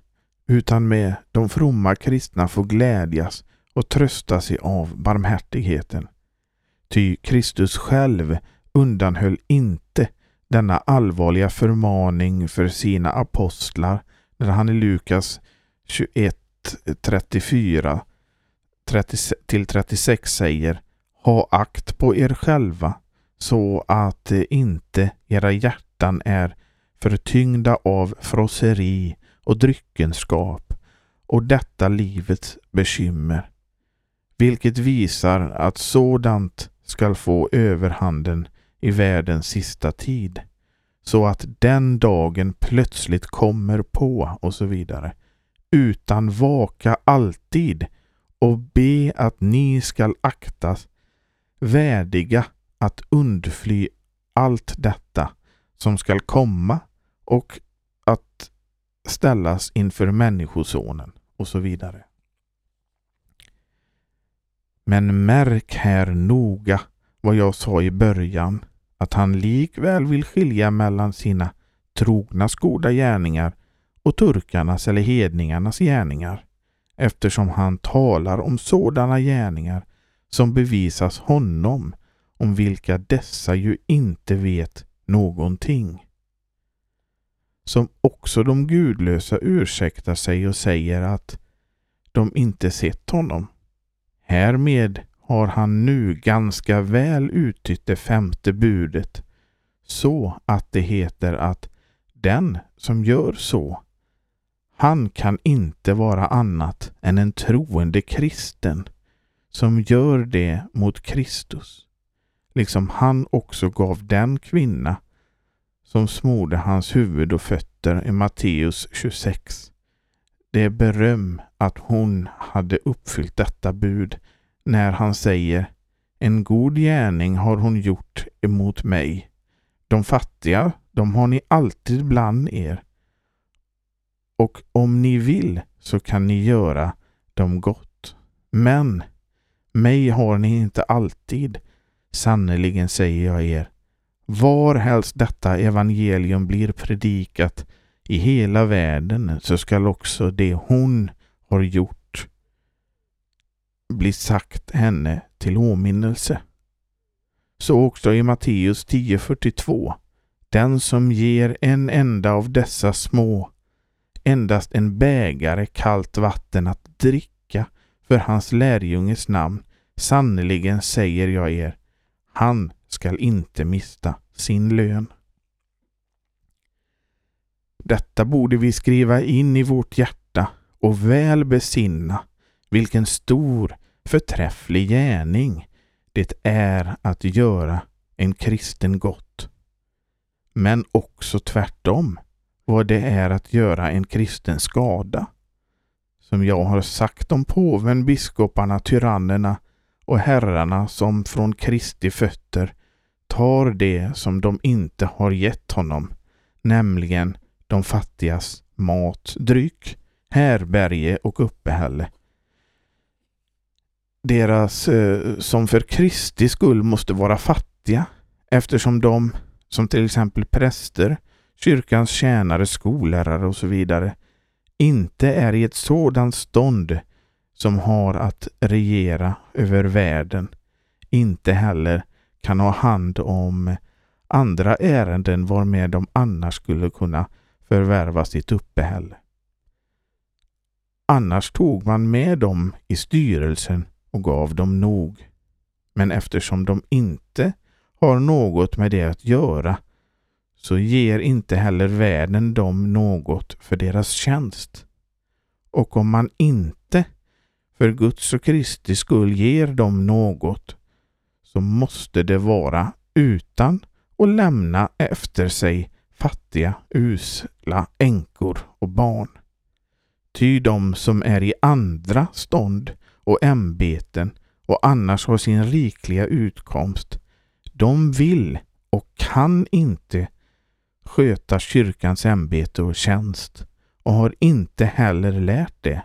utan med de fromma kristna få glädjas och trösta sig av barmhärtigheten. Ty Kristus själv undanhöll inte denna allvarliga förmaning för sina apostlar när han i Lukas 21 34 till 36 säger Ha akt på er själva så att eh, inte era hjärtan är förtyngda av frosseri och dryckenskap och detta livets bekymmer, vilket visar att sådant skall få överhanden i världens sista tid, så att den dagen plötsligt kommer på och så vidare, utan vaka alltid och be att ni skall aktas värdiga att undfly allt detta som skall komma och att ställas inför Människosonen och så vidare. Men märk här noga vad jag sa i början, att han likväl vill skilja mellan sina trognas goda gärningar och turkarnas eller hedningarnas gärningar, eftersom han talar om sådana gärningar som bevisas honom, om vilka dessa ju inte vet någonting. Som också de gudlösa ursäktar sig och säger att de inte sett honom. Härmed har han nu ganska väl uttytt det femte budet så att det heter att den som gör så, han kan inte vara annat än en troende kristen som gör det mot Kristus, liksom han också gav den kvinna som smorde hans huvud och fötter i Matteus 26. Det är beröm att hon hade uppfyllt detta bud när han säger En god gärning har hon gjort emot mig. De fattiga, de har ni alltid bland er. Och om ni vill så kan ni göra dem gott. Men mig har ni inte alltid. Sannerligen säger jag er, var helst detta evangelium blir predikat i hela världen så skall också det hon har gjort bli sagt henne till åminnelse. Så också i Matteus 10.42. Den som ger en enda av dessa små endast en bägare kallt vatten att dricka för hans lärjunges namn, sannerligen säger jag er, han skall inte mista sin lön. Detta borde vi skriva in i vårt hjärta och väl besinna vilken stor förträfflig gärning det är att göra en kristen gott. Men också tvärtom vad det är att göra en kristen skada. Som jag har sagt om påven, biskoparna, tyrannerna och herrarna som från Kristi fötter tar det som de inte har gett honom, nämligen de fattigas mat, dryck, härberge och uppehälle. Deras eh, som för Kristi skull måste vara fattiga eftersom de, som till exempel präster, kyrkans tjänare, skollärare och så vidare, inte är i ett sådant stånd som har att regera över världen, inte heller kan ha hand om andra ärenden varmed de annars skulle kunna förvärva sitt uppehälle. Annars tog man med dem i styrelsen och gav dem nog. Men eftersom de inte har något med det att göra så ger inte heller världen dem något för deras tjänst. Och om man inte för Guds och Kristi skull ger dem något så måste det vara utan att lämna efter sig fattiga, usla änkor och barn. Ty de som är i andra stånd och ämbeten och annars har sin rikliga utkomst, de vill och kan inte sköta kyrkans ämbete och tjänst och har inte heller lärt det.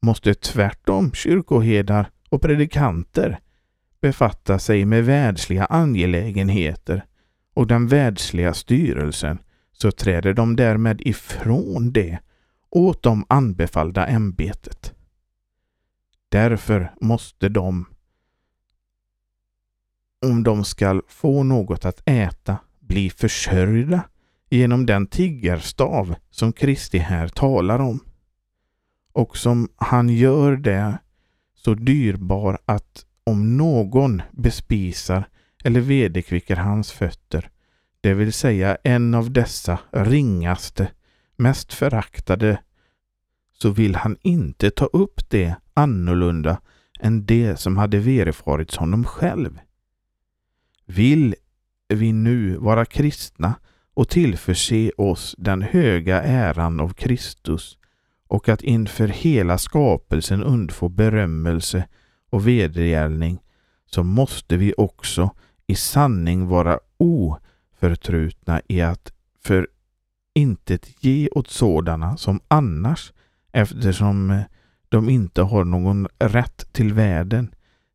Måste tvärtom kyrkoherdar och predikanter befatta sig med världsliga angelägenheter och den världsliga styrelsen så träder de därmed ifrån det åt de anbefallda ämbetet. Därför måste de, om de skall få något att äta, bli försörjda genom den tiggarstav som Kristi här talar om. Och som han gör det så dyrbar att om någon bespisar eller vederkvicker hans fötter, det vill säga en av dessa ringaste, mest föraktade, så vill han inte ta upp det annorlunda än det som hade vederfarits honom själv. Vill vi nu vara kristna och tillförse oss den höga äran av Kristus och att inför hela skapelsen undfå berömmelse och vedergällning så måste vi också i sanning vara oförtrutna i att för intet ge åt sådana som annars, eftersom de inte har någon rätt till världen,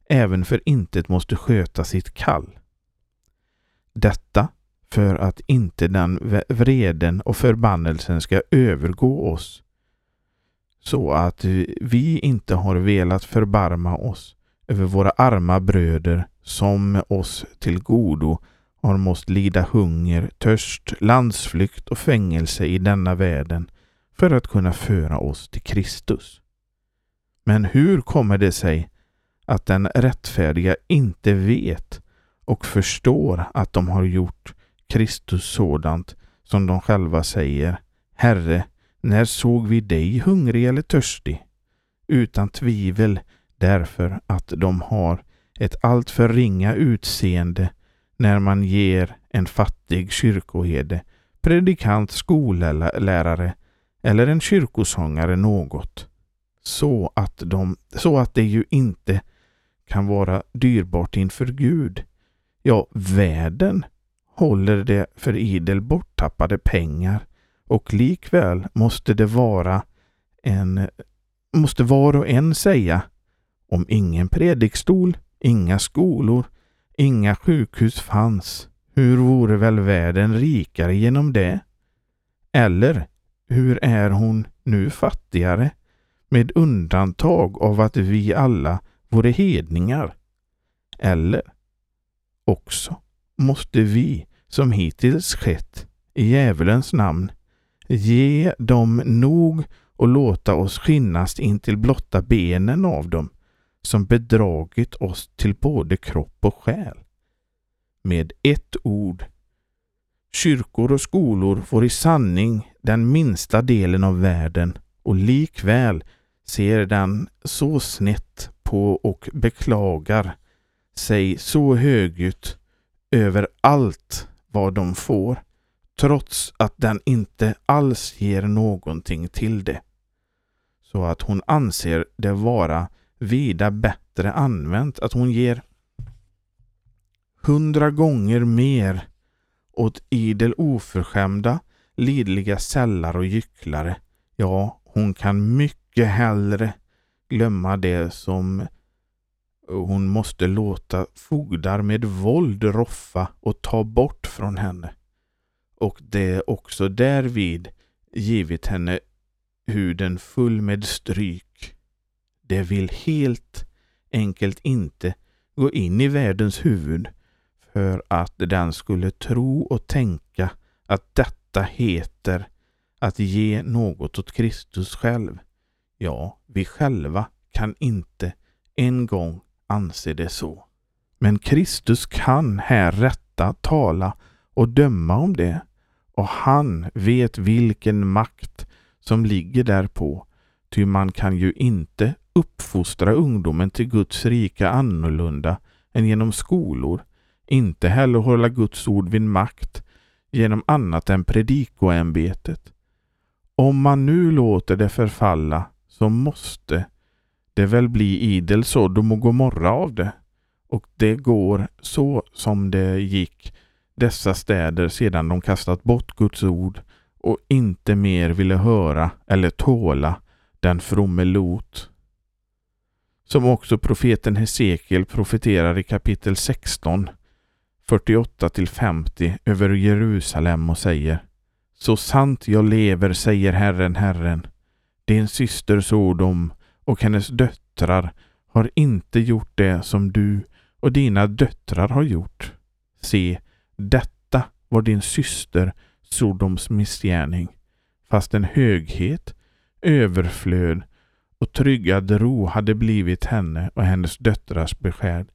även för intet måste sköta sitt kall. Detta för att inte den vreden och förbannelsen ska övergå oss, så att vi inte har velat förbarma oss över våra arma bröder som oss till godo har måst lida hunger, törst, landsflykt och fängelse i denna världen för att kunna föra oss till Kristus. Men hur kommer det sig att den rättfärdiga inte vet och förstår att de har gjort Kristus sådant som de själva säger Herre, när såg vi dig hungrig eller törstig? Utan tvivel därför att de har ett alltför ringa utseende när man ger en fattig kyrkoherde, predikant, skollärare eller en kyrkosångare något. Så att, de, så att det ju inte kan vara dyrbart inför Gud. Ja, världen håller det för idel borttappade pengar och likväl måste det vara en måste var och en säga om ingen predikstol, inga skolor, inga sjukhus fanns, hur vore väl världen rikare genom det? Eller hur är hon nu fattigare med undantag av att vi alla vore hedningar. Eller också måste vi, som hittills skett, i djävulens namn, ge dem nog och låta oss skinnas in till blotta benen av dem, som bedragit oss till både kropp och själ. Med ett ord. Kyrkor och skolor får i sanning den minsta delen av världen och likväl ser den så snett på och beklagar sig så högljutt över allt vad de får, trots att den inte alls ger någonting till det. Så att hon anser det vara vida bättre använt att hon ger hundra gånger mer åt idel oförskämda, lidliga sällar och gycklare. Ja, hon kan mycket hellre glömma det som hon måste låta fogdar med våld roffa och ta bort från henne. Och det också därvid givit henne huden full med stryk. Det vill helt enkelt inte gå in i världens huvud för att den skulle tro och tänka att detta heter att ge något åt Kristus själv. Ja, vi själva kan inte en gång anse det så. Men Kristus kan här rätta, tala och döma om det. Och han vet vilken makt som ligger därpå. Ty man kan ju inte uppfostra ungdomen till Guds rika annorlunda än genom skolor, inte heller hålla Guds ord vid makt genom annat än predikoämbetet. Om man nu låter det förfalla så måste det väl bli idel Sodom och Gomorra av det. Och det går så som det gick dessa städer sedan de kastat bort Guds ord och inte mer ville höra eller tåla den fromme Lot. Som också profeten Hesekiel profeterar i kapitel 16, 48 50 över Jerusalem och säger Så sant jag lever, säger Herren, Herren, din syster Sodom och hennes döttrar har inte gjort det som du och dina döttrar har gjort. Se, detta var din syster Sodoms missgärning, fast en höghet, överflöd och tryggad ro hade blivit henne och hennes döttrars beskärd,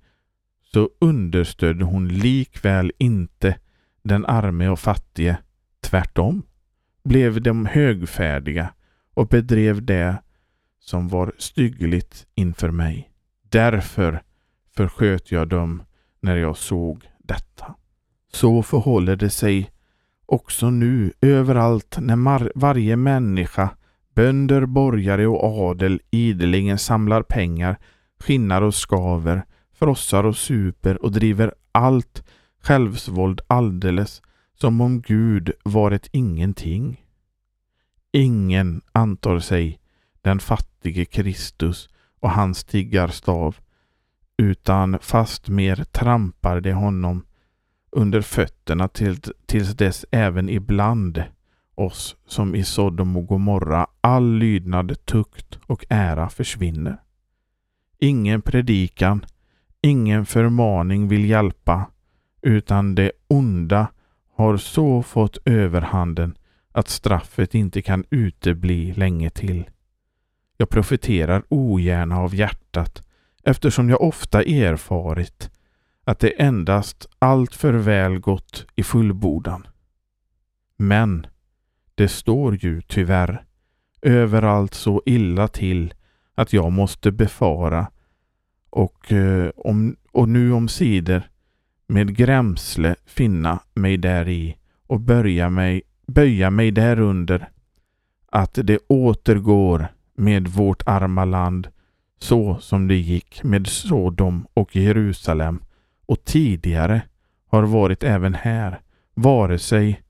så understödde hon likväl inte den arme och fattige. Tvärtom blev de högfärdiga och bedrev det som var styggligt inför mig. Därför försköt jag dem när jag såg detta. Så förhåller det sig också nu överallt när varje människa, bönder, borgare och adel ideligen samlar pengar, skinnar och skaver, frossar och super och driver allt självsvåld alldeles som om Gud var ett ingenting. Ingen antar sig den fattige Kristus och hans tiggarstav, utan fastmer trampar de honom under fötterna till, tills dess även ibland oss som i Sodom och Gomorra all lydnad, tukt och ära försvinner. Ingen predikan, ingen förmaning vill hjälpa, utan det onda har så fått överhanden att straffet inte kan utebli länge till. Jag profiterar ogärna av hjärtat eftersom jag ofta erfarit att det endast allt för väl gått i fullbordan. Men det står ju tyvärr överallt så illa till att jag måste befara och, eh, om, och nu omsider med grämsle finna mig däri och börja mig, böja mig därunder att det återgår med vårt arma land så som det gick med Sodom och Jerusalem och tidigare har varit även här, vare sig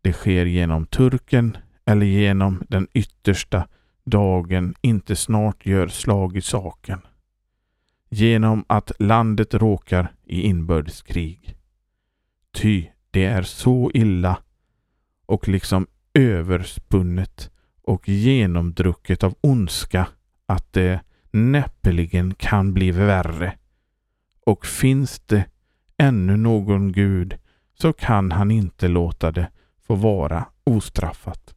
det sker genom turken eller genom den yttersta dagen inte snart gör slag i saken. Genom att landet råkar i inbördeskrig. Ty det är så illa och liksom överspunnet och genomdrucket av ondska att det näppeligen kan bli värre. Och finns det ännu någon Gud så kan han inte låta det få vara ostraffat.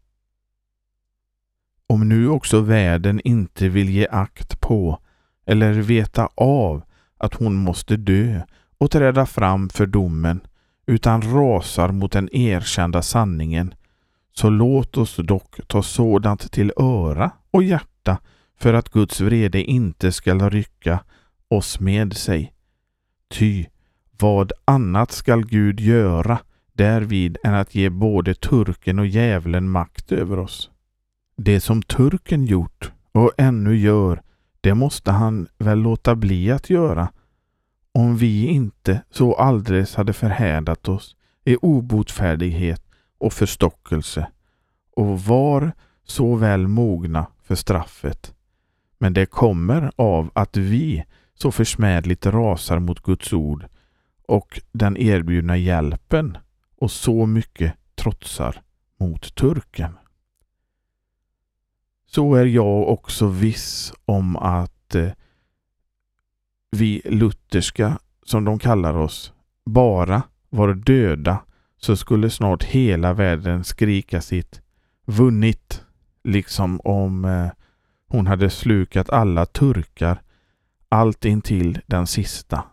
Om nu också världen inte vill ge akt på eller veta av att hon måste dö och träda fram för domen utan rasar mot den erkända sanningen så låt oss dock ta sådant till öra och hjärta för att Guds vrede inte skall rycka oss med sig. Ty vad annat skall Gud göra därvid än att ge både turken och djävulen makt över oss? Det som turken gjort och ännu gör, det måste han väl låta bli att göra om vi inte så alldeles hade förhärdat oss i obotfärdighet och förstockelse och var så väl mogna för straffet. Men det kommer av att vi så försmädligt rasar mot Guds ord och den erbjudna hjälpen och så mycket trotsar mot turken. Så är jag också viss om att eh, vi lutherska, som de kallar oss, bara var döda så skulle snart hela världen skrika sitt vunnit. Liksom om eh, hon hade slukat alla turkar allt intill den sista.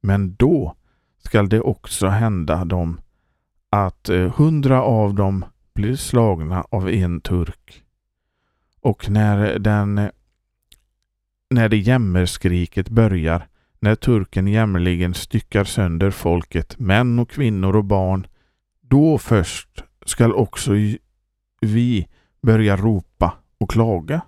Men då skall det också hända dem att eh, hundra av dem blir slagna av en turk. Och när den när det jämmerskriket börjar, när turken jämmerligen styckar sönder folket, män och kvinnor och barn, då först skall också vi börja ropa och klaga.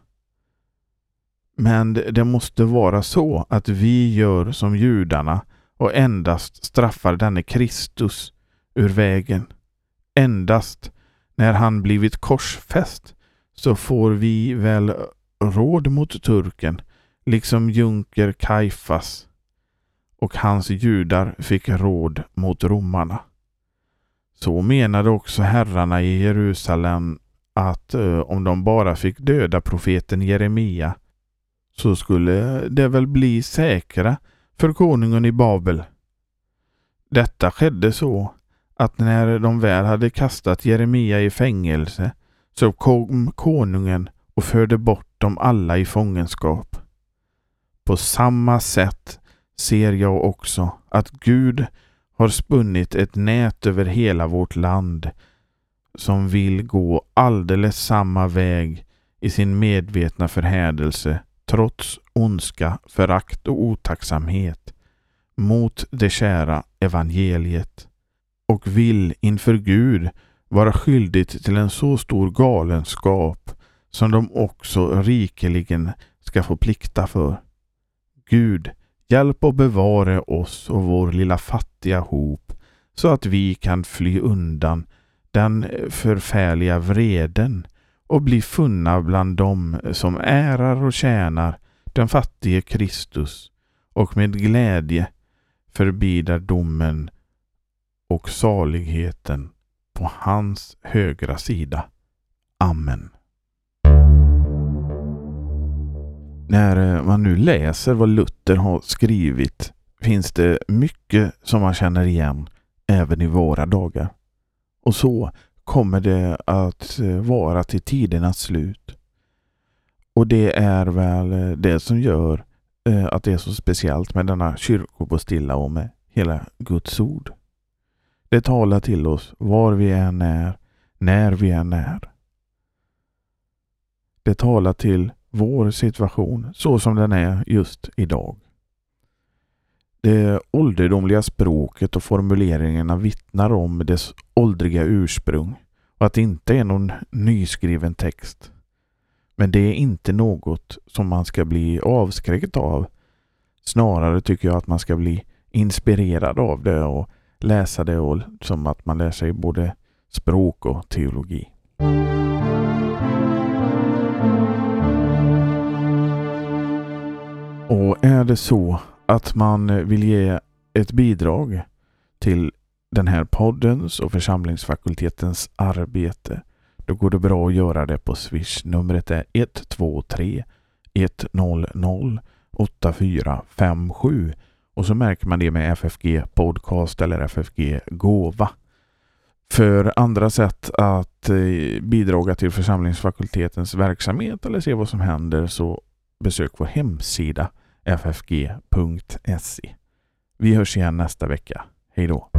Men det måste vara så att vi gör som judarna och endast straffar denne Kristus ur vägen. Endast när han blivit korsfäst så får vi väl råd mot turken, liksom Junker Kaifas och hans judar fick råd mot romarna. Så menade också herrarna i Jerusalem att eh, om de bara fick döda profeten Jeremia så skulle det väl bli säkra för konungen i Babel. Detta skedde så att när de väl hade kastat Jeremia i fängelse så kom konungen och förde bort dem alla i fångenskap. På samma sätt ser jag också att Gud har spunnit ett nät över hela vårt land som vill gå alldeles samma väg i sin medvetna förhädelse trots ondska, förakt och otacksamhet mot det kära evangeliet och vill inför Gud vara skyldigt till en så stor galenskap som de också rikeligen ska få plikta för. Gud, hjälp och bevare oss och vår lilla fattiga hop så att vi kan fly undan den förfärliga vreden och bli funna bland dem som ärar och tjänar den fattige Kristus och med glädje förbidar domen och saligheten på hans högra sida. Amen. När eh, man nu läser vad Luther har skrivit finns det mycket som man känner igen även i våra dagar. Och så kommer det att eh, vara till tidernas slut. Och det är väl eh, det som gör att det är så speciellt med denna kyrkopostilla och med hela Guds ord. Det talar till oss var vi än är, när vi än är. Det talar till vår situation så som den är just idag. Det ålderdomliga språket och formuleringarna vittnar om dess åldriga ursprung och att det inte är någon nyskriven text. Men det är inte något som man ska bli avskräckt av. Snarare tycker jag att man ska bli inspirerad av det och läsa det och som att man lär sig både språk och teologi. Och är det så att man vill ge ett bidrag till den här poddens och församlingsfakultetens arbete då går det bra att göra det på Swish. Numret är 123 100 8457 och så märker man det med FFG Podcast eller FFG Gåva. För andra sätt att eh, bidraga till församlingsfakultetens verksamhet eller se vad som händer så besök vår hemsida ffg.se. Vi hörs igen nästa vecka. Hej då!